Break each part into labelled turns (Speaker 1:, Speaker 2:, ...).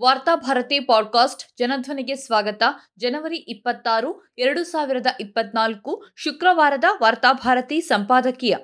Speaker 1: Varthabharati podcast ಜನಧ್ವನಿಗೆ ಸ್ವಾಗತ. ಜನವರಿ ಇಪ್ಪತ್ತಾರು, ಎರಡು ಸಾವಿರದ ಇಪ್ಪತ್ನಾಲ್ಕು, ಶುಕ್ರವಾರದ ವಾರ್ತಾಭಾರತಿ ಸಂಪಾದಕೀಯ.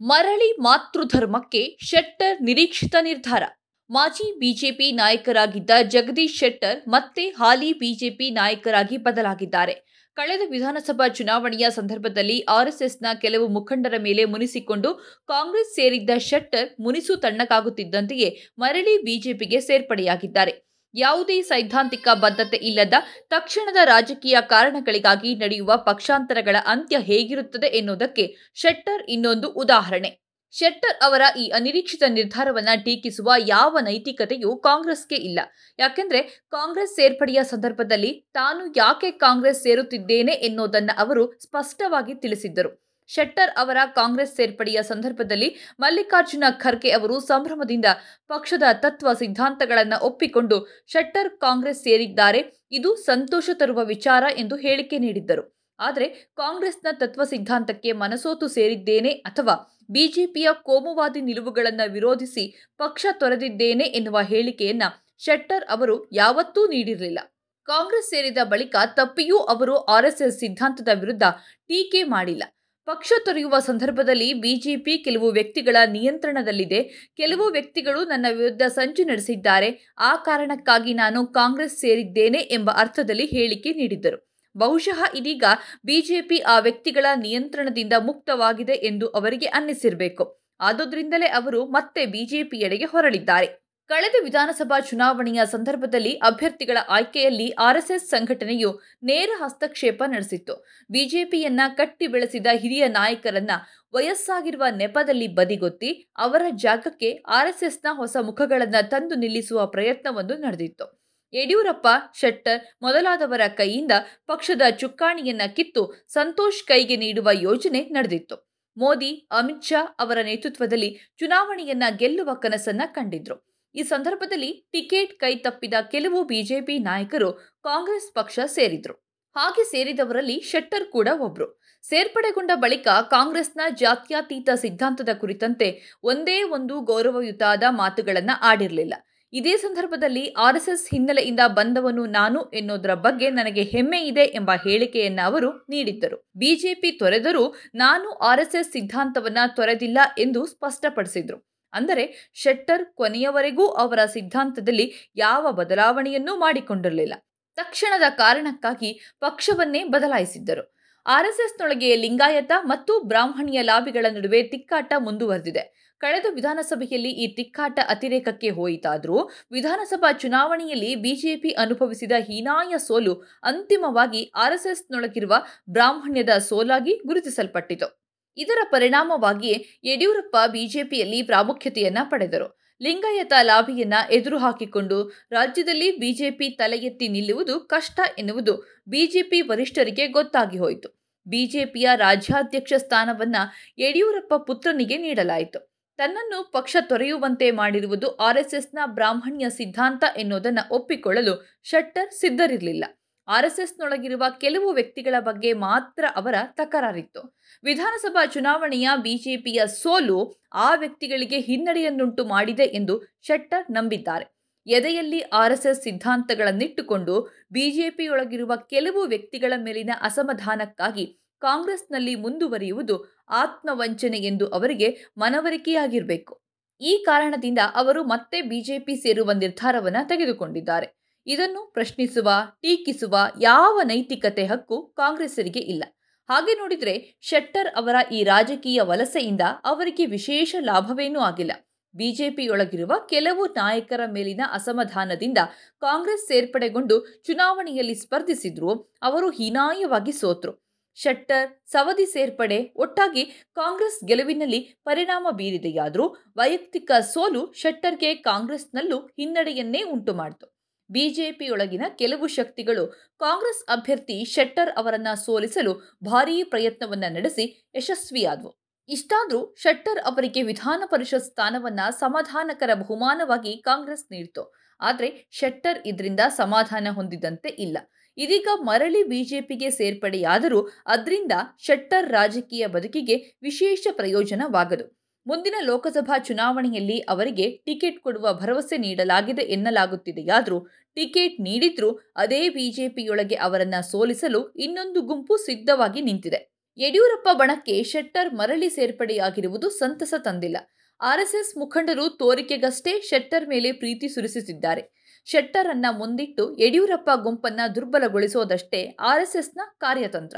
Speaker 1: ಮರಳಿ ಮಾತೃಧರ್ಮಕ್ಕೆ ಶೆಟ್ಟರ್ ನಿರೀಕ್ಷಿತ ನಿರ್ಧಾರ. ಮಾಜಿ ಬಿಜೆಪಿ ನಾಯಕರಾಗಿದ್ದ ಜಗದೀಶ್ ಶೆಟ್ಟರ್ ಮತ್ತೆ ಹಾಲಿ ಬಿಜೆಪಿ ನಾಯಕರಾಗಿ ಬದಲಾಗಿದ್ದಾರೆ. ಕಳೆದ ವಿಧಾನಸಭಾ ಚುನಾವಣೆಯ ಸಂದರ್ಭದಲ್ಲಿ ಆರ್ಎಸ್ಎಸ್ನ ಕೆಲವು ಮುಖಂಡರ ಮೇಲೆ ಮುನಿಸಿಕೊಂಡು ಕಾಂಗ್ರೆಸ್ ಸೇರಿದ್ದ ಶೆಟ್ಟರ್ ಮುನಿಸು ತಣ್ಣಗಾಗುತ್ತಿದ್ದಂತೆಯೇ ಮರಳಿ ಬಿಜೆಪಿಗೆ ಸೇರ್ಪಡೆಯಾಗಿದ್ದಾರೆ. ಯಾವುದೇ ಸೈದ್ಧಾಂತಿಕ ಬದ್ಧತೆ ಇಲ್ಲದ ತಕ್ಷಣದ ರಾಜಕೀಯ ಕಾರಣಗಳಿಗಾಗಿ ನಡೆಯುವ ಪಕ್ಷಾಂತರಗಳ ಅಂತ್ಯ ಹೇಗಿರುತ್ತದೆ ಎನ್ನುವುದಕ್ಕೆ ಶೆಟ್ಟರ್ ಇನ್ನೊಂದು ಉದಾಹರಣೆ. ಶೆಟ್ಟರ್ ಅವರ ಈ ಅನಿರೀಕ್ಷಿತ ನಿರ್ಧಾರವನ್ನ ಟೀಕಿಸುವ ಯಾವ ನೈತಿಕತೆಯೂ ಕಾಂಗ್ರೆಸ್ಗೆ ಇಲ್ಲ. ಯಾಕೆಂದ್ರೆ ಕಾಂಗ್ರೆಸ್ ಸೇರ್ಪಡೆಯ ಸಂದರ್ಭದಲ್ಲಿ ತಾನು ಯಾಕೆ ಕಾಂಗ್ರೆಸ್ ಸೇರುತ್ತಿದ್ದೇನೆ ಎನ್ನುವುದನ್ನು ಅವರು ಸ್ಪಷ್ಟವಾಗಿ ತಿಳಿಸಿದ್ದರು. ಶೆಟ್ಟರ್ ಅವರ ಕಾಂಗ್ರೆಸ್ ಸೇರ್ಪಡೆಯ ಸಂದರ್ಭದಲ್ಲಿ ಮಲ್ಲಿಕಾರ್ಜುನ ಖರ್ಗೆ ಅವರು ಸಂಭ್ರಮದಿಂದ ಪಕ್ಷದ ತತ್ವ ಸಿದ್ಧಾಂತಗಳನ್ನು ಒಪ್ಪಿಕೊಂಡು ಶೆಟ್ಟರ್ ಕಾಂಗ್ರೆಸ್ ಸೇರಿದ್ದಾರೆ, ಇದು ಸಂತೋಷ ತರುವ ವಿಚಾರ ಎಂದು ಹೇಳಿಕೆ ನೀಡಿದ್ದರು. ಆದರೆ ಕಾಂಗ್ರೆಸ್ನ ತತ್ವ ಸಿದ್ಧಾಂತಕ್ಕೆ ಮನಸೋತು ಸೇರಿದ್ದೇನೆ ಅಥವಾ ಬಿಜೆಪಿಯ ಕೋಮುವಾದಿ ನಿಲುವುಗಳನ್ನು ವಿರೋಧಿಸಿ ಪಕ್ಷ ತೊರೆದಿದ್ದೇನೆ ಎನ್ನುವ ಹೇಳಿಕೆಯನ್ನ ಶೆಟ್ಟರ್ ಅವರು ಯಾವತ್ತೂ ನೀಡಿರಲಿಲ್ಲ. ಕಾಂಗ್ರೆಸ್ ಸೇರಿದ ಬಳಿಕ ತಪ್ಪಿಯೂ ಅವರು ಆರ್ಎಸ್ಎಸ್ ಸಿದ್ಧಾಂತದ ವಿರುದ್ಧ ಟೀಕೆ ಮಾಡಿಲ್ಲ. ಪಕ್ಷ ತೊರೆಯುವ ಸಂದರ್ಭದಲ್ಲಿ ಬಿಜೆಪಿ ಕೆಲವು ವ್ಯಕ್ತಿಗಳ ನಿಯಂತ್ರಣದಲ್ಲಿದೆ. ಕೆಲವು ವ್ಯಕ್ತಿಗಳು ನನ್ನ ವಿರುದ್ಧ ಸಂಚು ನಡೆಸಿದ್ದಾರೆ. ಆ ಕಾರಣಕ್ಕಾಗಿ ನಾನು ಕಾಂಗ್ರೆಸ್ ಸೇರಿದ್ದೇನೆ ಎಂಬ ಅರ್ಥದಲ್ಲಿ ಹೇಳಿಕೆ ನೀಡಿದ್ದರು. ಬಹುಶಃ ಇದೀಗ ಬಿಜೆಪಿ ಆ ವ್ಯಕ್ತಿಗಳ ನಿಯಂತ್ರಣದಿಂದ ಮುಕ್ತವಾಗಿದೆ ಎಂದು ಅವರಿಗೆ ಅನ್ನಿಸಿರಬೇಕು. ಆದುದರಿಂದಲೇ ಅವರು ಮತ್ತೆ ಬಿಜೆಪಿಯೆಡೆಗೆ ಹೊರಳಿದ್ದಾರೆ. ಕಳೆದ ವಿಧಾನಸಭಾ ಚುನಾವಣೆಯ ಸಂದರ್ಭದಲ್ಲಿ ಅಭ್ಯರ್ಥಿಗಳ ಆಯ್ಕೆಯಲ್ಲಿ ಆರ್ಎಸ್ಎಸ್ ಸಂಘಟನೆಯು ನೇರ ಹಸ್ತಕ್ಷೇಪ ನಡೆಸಿತ್ತು. ಬಿಜೆಪಿಯನ್ನ ಕಟ್ಟಿ ಬೆಳೆಸಿದ ಹಿರಿಯ ನಾಯಕರನ್ನ ವಯಸ್ಸಾಗಿರುವ ನೆಪದಲ್ಲಿ ಬದಿಗೊತ್ತಿ ಅವರ ಜಾಗಕ್ಕೆ ಆರ್ಎಸ್ಎಸ್ನ ಹೊಸ ಮುಖಗಳನ್ನು ತಂದು ನಿಲ್ಲಿಸುವ ಪ್ರಯತ್ನವೊಂದು ನಡೆದಿತ್ತು. ಯಡಿಯೂರಪ್ಪ ಶೆಟ್ಟರ್ ಮೊದಲಾದವರ ಕೈಯಿಂದ ಪಕ್ಷದ ಚುಕ್ಕಾಣಿಯನ್ನ ಕಿತ್ತು ಸಂತೋಷ್ ಕೈಗೆ ನೀಡುವ ಯೋಜನೆ ನಡೆದಿತ್ತು. ಮೋದಿ, ಅಮಿತ್ ಶಾ ಅವರ ನೇತೃತ್ವದಲ್ಲಿ ಚುನಾವಣೆಯನ್ನ ಗೆಲ್ಲುವ ಕನಸನ್ನ ಕಂಡಿದ್ರು. ಈ ಸಂದರ್ಭದಲ್ಲಿ ಟಿಕೆಟ್ ಕೈ ತಪ್ಪಿದ ಕೆಲವು ಬಿಜೆಪಿ ನಾಯಕರು ಕಾಂಗ್ರೆಸ್ ಪಕ್ಷ ಸೇರಿದ್ರು. ಹಾಗೆ ಸೇರಿದವರಲ್ಲಿ ಶೆಟ್ಟರ್ ಕೂಡ ಒಬ್ರು. ಸೇರ್ಪಡೆಗೊಂಡ ಬಳಿಕ ಕಾಂಗ್ರೆಸ್ನ ಜಾತ್ಯತೀತ ಸಿದ್ಧಾಂತದ ಕುರಿತಂತೆ ಒಂದೇ ಒಂದು ಗೌರವಯುತಾದ ಮಾತುಗಳನ್ನು ಆಡಿರಲಿಲ್ಲ. ಇದೇ ಸಂದರ್ಭದಲ್ಲಿ ಆರ್ಎಸ್ಎಸ್ ಹಿನ್ನೆಲೆಯಿಂದ ಬಂದವನು ನಾನು ಎನ್ನುವುದರ ಬಗ್ಗೆ ನನಗೆ ಹೆಮ್ಮೆ ಇದೆ ಎಂಬ ಹೇಳಿಕೆಯನ್ನ ಅವರು ನೀಡಿದ್ದರು. ಬಿಜೆಪಿ ತೊರೆದರೂ ನಾನು ಆರ್ಎಸ್ಎಸ್ ಸಿದ್ಧಾಂತವನ್ನ ತೊರೆದಿಲ್ಲ ಎಂದು ಸ್ಪಷ್ಟಪಡಿಸಿದ್ರು. ಅಂದರೆ ಶೆಟ್ಟರ್ ಕೊನೆಯವರೆಗೂ ಅವರ ಸಿದ್ಧಾಂತದಲ್ಲಿ ಯಾವ ಬದಲಾವಣೆಯನ್ನೂ ಮಾಡಿಕೊಂಡಿರಲಿಲ್ಲ. ತಕ್ಷಣದ ಕಾರಣಕ್ಕಾಗಿ ಪಕ್ಷವನ್ನೇ ಬದಲಾಯಿಸಿದ್ದರು. ಆರ್ಎಸ್ಎಸ್ನೊಳಗೆ ಲಿಂಗಾಯತ ಮತ್ತು ಬ್ರಾಹ್ಮಣಿಯ ಲಾಬಿಗಳ ನಡುವೆ ತಿಕ್ಕಾಟ ಮುಂದುವರೆದಿದೆ. ಕಳೆದ ವಿಧಾನಸಭೆಯಲ್ಲಿ ಈ ತಿಕ್ಕಾಟ ಅತಿರೇಕಕ್ಕೆ ಹೋಯಿತಾದರೂ ವಿಧಾನಸಭಾ ಚುನಾವಣೆಯಲ್ಲಿ ಬಿಜೆಪಿ ಅನುಭವಿಸಿದ ಹೀನಾಯ ಸೋಲು ಅಂತಿಮವಾಗಿ ಆರ್ಎಸ್ಎಸ್ನೊಳಗಿರುವ ಬ್ರಾಹ್ಮಣ್ಯದ ಸೋಲಾಗಿ ಗುರುತಿಸಲ್ಪಟ್ಟಿತು. ಇದರ ಪರಿಣಾಮವಾಗಿ ಯಡಿಯೂರಪ್ಪ ಬಿಜೆಪಿಯಲ್ಲಿ ಪ್ರಾಮುಖ್ಯತೆಯನ್ನ ಪಡೆದರು. ಲಿಂಗಾಯತ ಲಾಭಿಯನ್ನ ಎದುರು ಹಾಕಿಕೊಂಡು ರಾಜ್ಯದಲ್ಲಿ ಬಿಜೆಪಿ ತಲೆ ಎತ್ತಿ ನಿಲ್ಲುವುದು ಕಷ್ಟ ಎನ್ನುವುದು ಬಿಜೆಪಿ ವರಿಷ್ಠರಿಗೆ ಗೊತ್ತಾಗಿ ಹೋಯಿತು. ಬಿಜೆಪಿಯ ರಾಜ್ಯಾಧ್ಯಕ್ಷ ಸ್ಥಾನವನ್ನ ಯಡಿಯೂರಪ್ಪ ಪುತ್ರನಿಗೆ ನೀಡಲಾಯಿತು. ತನ್ನನ್ನು ಪಕ್ಷ ತೊರೆಯುವಂತೆ ಮಾಡಿರುವುದು ಆರ್ಎಸ್ಎಸ್ನ ಬ್ರಾಹ್ಮಣ್ಯ ಸಿದ್ಧಾಂತ ಎನ್ನುವುದನ್ನು ಒಪ್ಪಿಕೊಳ್ಳಲು ಶೆಟ್ಟರ್ ಸಿದ್ಧರಿರಲಿಲ್ಲ. ಆರ್ಎಸ್ಎಸ್ನೊಳಗಿರುವ ಕೆಲವು ವ್ಯಕ್ತಿಗಳ ಬಗ್ಗೆ ಮಾತ್ರ ಅವರ ತಕರಾರಿತ್ತು. ವಿಧಾನಸಭಾ ಚುನಾವಣೆಯ ಬಿಜೆಪಿಯ ಸೋಲು ಆ ವ್ಯಕ್ತಿಗಳಿಗೆ ಹಿನ್ನಡೆಯನ್ನುಂಟು ಮಾಡಿದೆ ಎಂದು ಶೆಟ್ಟರ್ ನಂಬಿದ್ದಾರೆ. ಎದೆಯಲ್ಲಿ ಆರ್ಎಸ್ಎಸ್ ಸಿದ್ಧಾಂತಗಳನ್ನಿಟ್ಟುಕೊಂಡು ಬಿಜೆಪಿಯೊಳಗಿರುವ ಕೆಲವು ವ್ಯಕ್ತಿಗಳ ಮೇಲಿನ ಅಸಮಾಧಾನಕ್ಕಾಗಿ ಕಾಂಗ್ರೆಸ್ನಲ್ಲಿ ಮುಂದುವರಿಯುವುದು ಆತ್ಮವಂಚನೆ ಎಂದು ಅವರಿಗೆ ಮನವರಿಕೆಯಾಗಿರಬೇಕು. ಈ ಕಾರಣದಿಂದ ಅವರು ಮತ್ತೆ ಬಿಜೆಪಿ ಸೇರುವ ನಿರ್ಧಾರವನ್ನು ತೆಗೆದುಕೊಂಡಿದ್ದಾರೆ. ಇದನ್ನು ಪ್ರಶ್ನಿಸುವ, ಟೀಕಿಸುವ ಯಾವ ನೈತಿಕತೆ ಹಕ್ಕು ಕಾಂಗ್ರೆಸ್ಸರಿಗೆ ಇಲ್ಲ. ಹಾಗೆ ನೋಡಿದರೆ ಶೆಟ್ಟರ್ ಅವರ ಈ ರಾಜಕೀಯ ವಲಸೆಯಿಂದ ಅವರಿಗೆ ವಿಶೇಷ ಲಾಭವೇನೂ ಆಗಿಲ್ಲ. ಬಿಜೆಪಿಯೊಳಗಿರುವ ಕೆಲವು ನಾಯಕರ ಮೇಲಿನ ಅಸಮಾಧಾನದಿಂದ ಕಾಂಗ್ರೆಸ್ ಸೇರ್ಪಡೆಗೊಂಡು ಚುನಾವಣೆಯಲ್ಲಿ ಸ್ಪರ್ಧಿಸಿದ್ರು, ಅವರು ಹೀನಾಯವಾಗಿ ಸೋತರು. ಶೆಟ್ಟರ್ ಸವದಿ ಸೇರ್ಪಡೆ, ಒಟ್ಟಾಗಿ ಕಾಂಗ್ರೆಸ್ ಗೆಲುವಿನಲ್ಲಿ ಪರಿಣಾಮ ಬೀರಿದೆಯಾದರೂ ವೈಯಕ್ತಿಕ ಸೋಲು ಶೆಟ್ಟರ್ಗೆ ಕಾಂಗ್ರೆಸ್ನಲ್ಲೂ ಹಿನ್ನಡೆಯನ್ನೇ ಉಂಟು ಮಾಡಿತು ಬಿಜೆಪಿಯೊಳಗಿನ ಕೆಲವು ಶಕ್ತಿಗಳು ಕಾಂಗ್ರೆಸ್ ಅಭ್ಯರ್ಥಿ ಶೆಟ್ಟರ್ ಅವರನ್ನ ಸೋಲಿಸಲು ಭಾರೀ ಪ್ರಯತ್ನವನ್ನ ನಡೆಸಿ ಯಶಸ್ವಿಯಾದವು. ಇಷ್ಟಾದರೂ ಶೆಟ್ಟರ್ ಅವರಿಗೆ ವಿಧಾನ ಪರಿಷತ್ ಸ್ಥಾನವನ್ನ ಸಮಾಧಾನಕರ ಬಹುಮಾನವಾಗಿ ಕಾಂಗ್ರೆಸ್ ನೀಡಿತು. ಆದರೆ ಶೆಟ್ಟರ್ ಇದರಿಂದ ಸಮಾಧಾನ ಹೊಂದಿದಂತೆ ಇಲ್ಲ. ಇದೀಗ ಮರಳಿ ಬಿಜೆಪಿಗೆ ಸೇರ್ಪಡೆಯಾದರೂ ಅದರಿಂದ ಶೆಟ್ಟರ್ ರಾಜಕೀಯ ಬದುಕಿಗೆ ವಿಶೇಷ ಪ್ರಯೋಜನವಾಗದು. ಮುಂದಿನ ಲೋಕಸಭಾ ಚುನಾವಣೆಯಲ್ಲಿ ಅವರಿಗೆ ಟಿಕೆಟ್ ಕೊಡುವ ಭರವಸೆ ನೀಡಲಾಗಿದೆ ಎನ್ನಲಾಗುತ್ತಿದೆಯಾದರೂ ಟಿಕೆಟ್ ನೀಡಿದ್ರೂ ಅದೇ ಬಿಜೆಪಿಯೊಳಗೆ ಅವರನ್ನ ಸೋಲಿಸಲು ಇನ್ನೊಂದು ಗುಂಪು ಸಿದ್ಧವಾಗಿ ನಿಂತಿದೆ. ಯಡಿಯೂರಪ್ಪ ಬಣಕ್ಕೆ ಶೆಟ್ಟರ್ ಮರಳಿ ಸೇರ್ಪಡೆಯಾಗಿರುವುದು ಸಂತಸ ತಂದಿಲ್ಲ. ಆರ್ಎಸ್ಎಸ್ ಮುಖಂಡರು ತೋರಿಕೆಗಷ್ಟೇ ಶೆಟ್ಟರ್ ಮೇಲೆ ಪ್ರೀತಿ ಸುರಿಸುತ್ತಿದ್ದಾರೆ. ಶೆಟ್ಟರ್ ಅನ್ನ ಮುಂದಿಟ್ಟು ಯಡಿಯೂರಪ್ಪ ಗುಂಪನ್ನ ದುರ್ಬಲಗೊಳಿಸೋದಷ್ಟೇ ಆರ್ಎಸ್ಎಸ್ನ ಕಾರ್ಯತಂತ್ರ.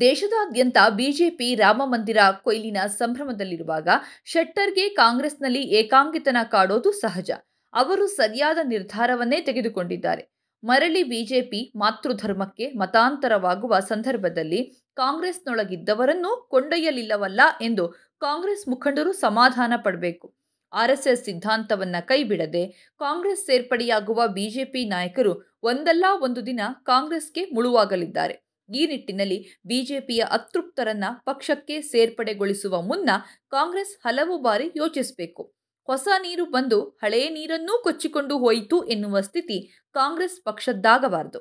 Speaker 1: ದೇಶದಾದ್ಯಂತ ಬಿಜೆಪಿ ರಾಮಮಂದಿರ ಕೊಯ್ಲಿನ ಸಂಭ್ರಮದಲ್ಲಿರುವಾಗ ಶೆಟ್ಟರ್ಗೆ ಕಾಂಗ್ರೆಸ್ನಲ್ಲಿ ಏಕಾಂಗಿತನ ಕಾಡೋದು ಸಹಜ. ಅವರು ಸರಿಯಾದ ನಿರ್ಧಾರವನ್ನೇ ತೆಗೆದುಕೊಂಡಿದ್ದಾರೆ. ಮರಳಿ ಬಿಜೆಪಿ ಮಾತೃಧರ್ಮಕ್ಕೆ ಮತಾಂತರವಾಗುವ ಸಂದರ್ಭದಲ್ಲಿ ಕಾಂಗ್ರೆಸ್ನೊಳಗಿದ್ದವರನ್ನೂ ಕೊಂಡೊಯ್ಯಲಿಲ್ಲವಲ್ಲ ಎಂದು ಕಾಂಗ್ರೆಸ್ ಮುಖಂಡರು ಸಮಾಧಾನ ಪಡಬೇಕು. ಆರ್ಎಸ್ಎಸ್ ಸಿದ್ಧಾಂತವನ್ನ ಕೈಬಿಡದೆ ಕಾಂಗ್ರೆಸ್ ಸೇರ್ಪಡೆಯಾಗುವ ಬಿಜೆಪಿ ನಾಯಕರು ಒಂದಲ್ಲ ಒಂದು ದಿನ ಕಾಂಗ್ರೆಸ್ಗೆ ಮುಳುವಾಗಲಿದ್ದಾರೆ. ಈ ನಿಟ್ಟಿನಲ್ಲಿ ಬಿಜೆಪಿಯ ಅತೃಪ್ತರನ್ನ ಪಕ್ಷಕ್ಕೆ ಸೇರ್ಪಡೆಗೊಳಿಸುವ ಮುನ್ನ ಕಾಂಗ್ರೆಸ್ ಹಲವು ಬಾರಿ ಯೋಚಿಸಬೇಕು. ಹೊಸ ನೀರು ಬಂದು ಹಳೆಯ ನೀರನ್ನೂ ಕೊಚ್ಚಿಕೊಂಡು ಹೋಯಿತು ಎನ್ನುವ ಸ್ಥಿತಿ ಕಾಂಗ್ರೆಸ್ ಪಕ್ಷದ್ದಾಗಬಾರದು.